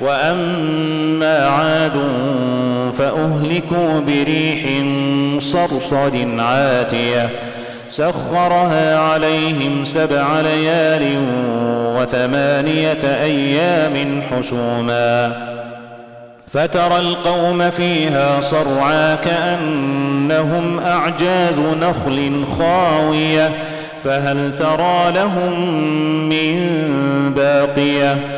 وأما عاد فأهلكوا بريح صرصر عاتية سخرها عليهم سبع ليال وثمانية أيام حسوما فترى القوم فيها صرعا كأنهم أعجاز نخل خاوية فهل ترى لهم من باقية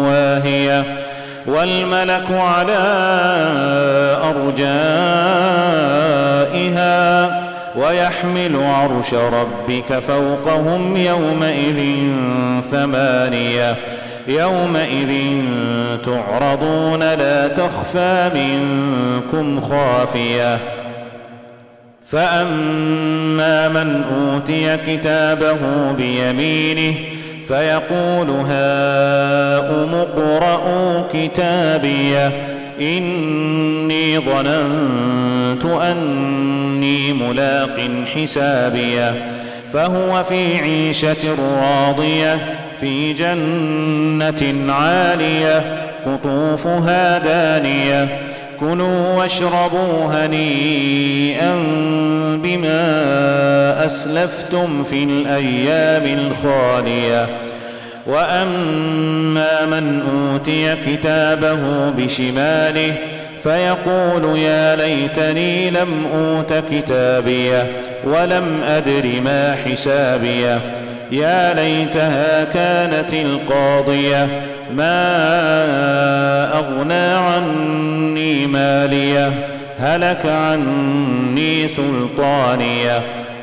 والملك على أرجائها ويحمل عرش ربك فوقهم يومئذ ثمانية يومئذ تعرضون لا تخفى منكم خافية فأما من أوتي كتابه بيمينه فيقول هاؤم اقرءوا كتابيه إني ظننت أني ملاق حسابيه فهو في عيشة راضية في جنة عالية قطوفها دانية كلوا واشربوا هنيئا بما اسلفتم في الأيام الخالية. وأما من أوتي كتابه بشماله فيقول يا ليتني لم أوت كتابيه ولم أدر ما حسابيه يا ليتها كانت القاضية ما أغنى عني ماليه هلك عني سلطانيه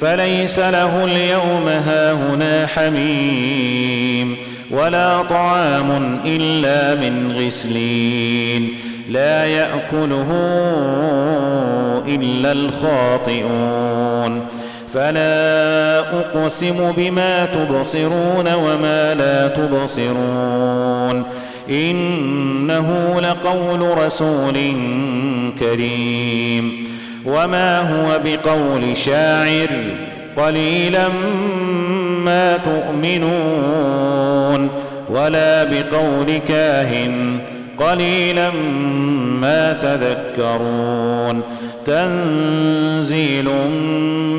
فليس له اليوم هاهنا حميم ولا طعام إلا من غسلين لا يأكله إلا الخاطئون فلا أقسم بما تبصرون وما لا تبصرون إنه لقول رسول كريم وما هو بقول شاعر قليلا ما تؤمنون ولا بقول كاهن قليلا ما تذكرون تنزيل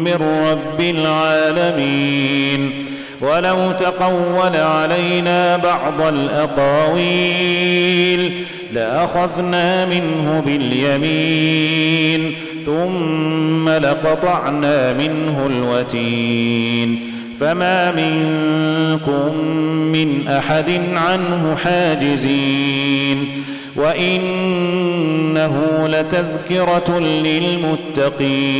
من رب العالمين ولو تقول علينا بعض الأقاويل لأخذنا منه باليمين ثم لقطعنا منه الوتين فما منكم من أحد عنه حاجزين وإنه لتذكرة للمتقين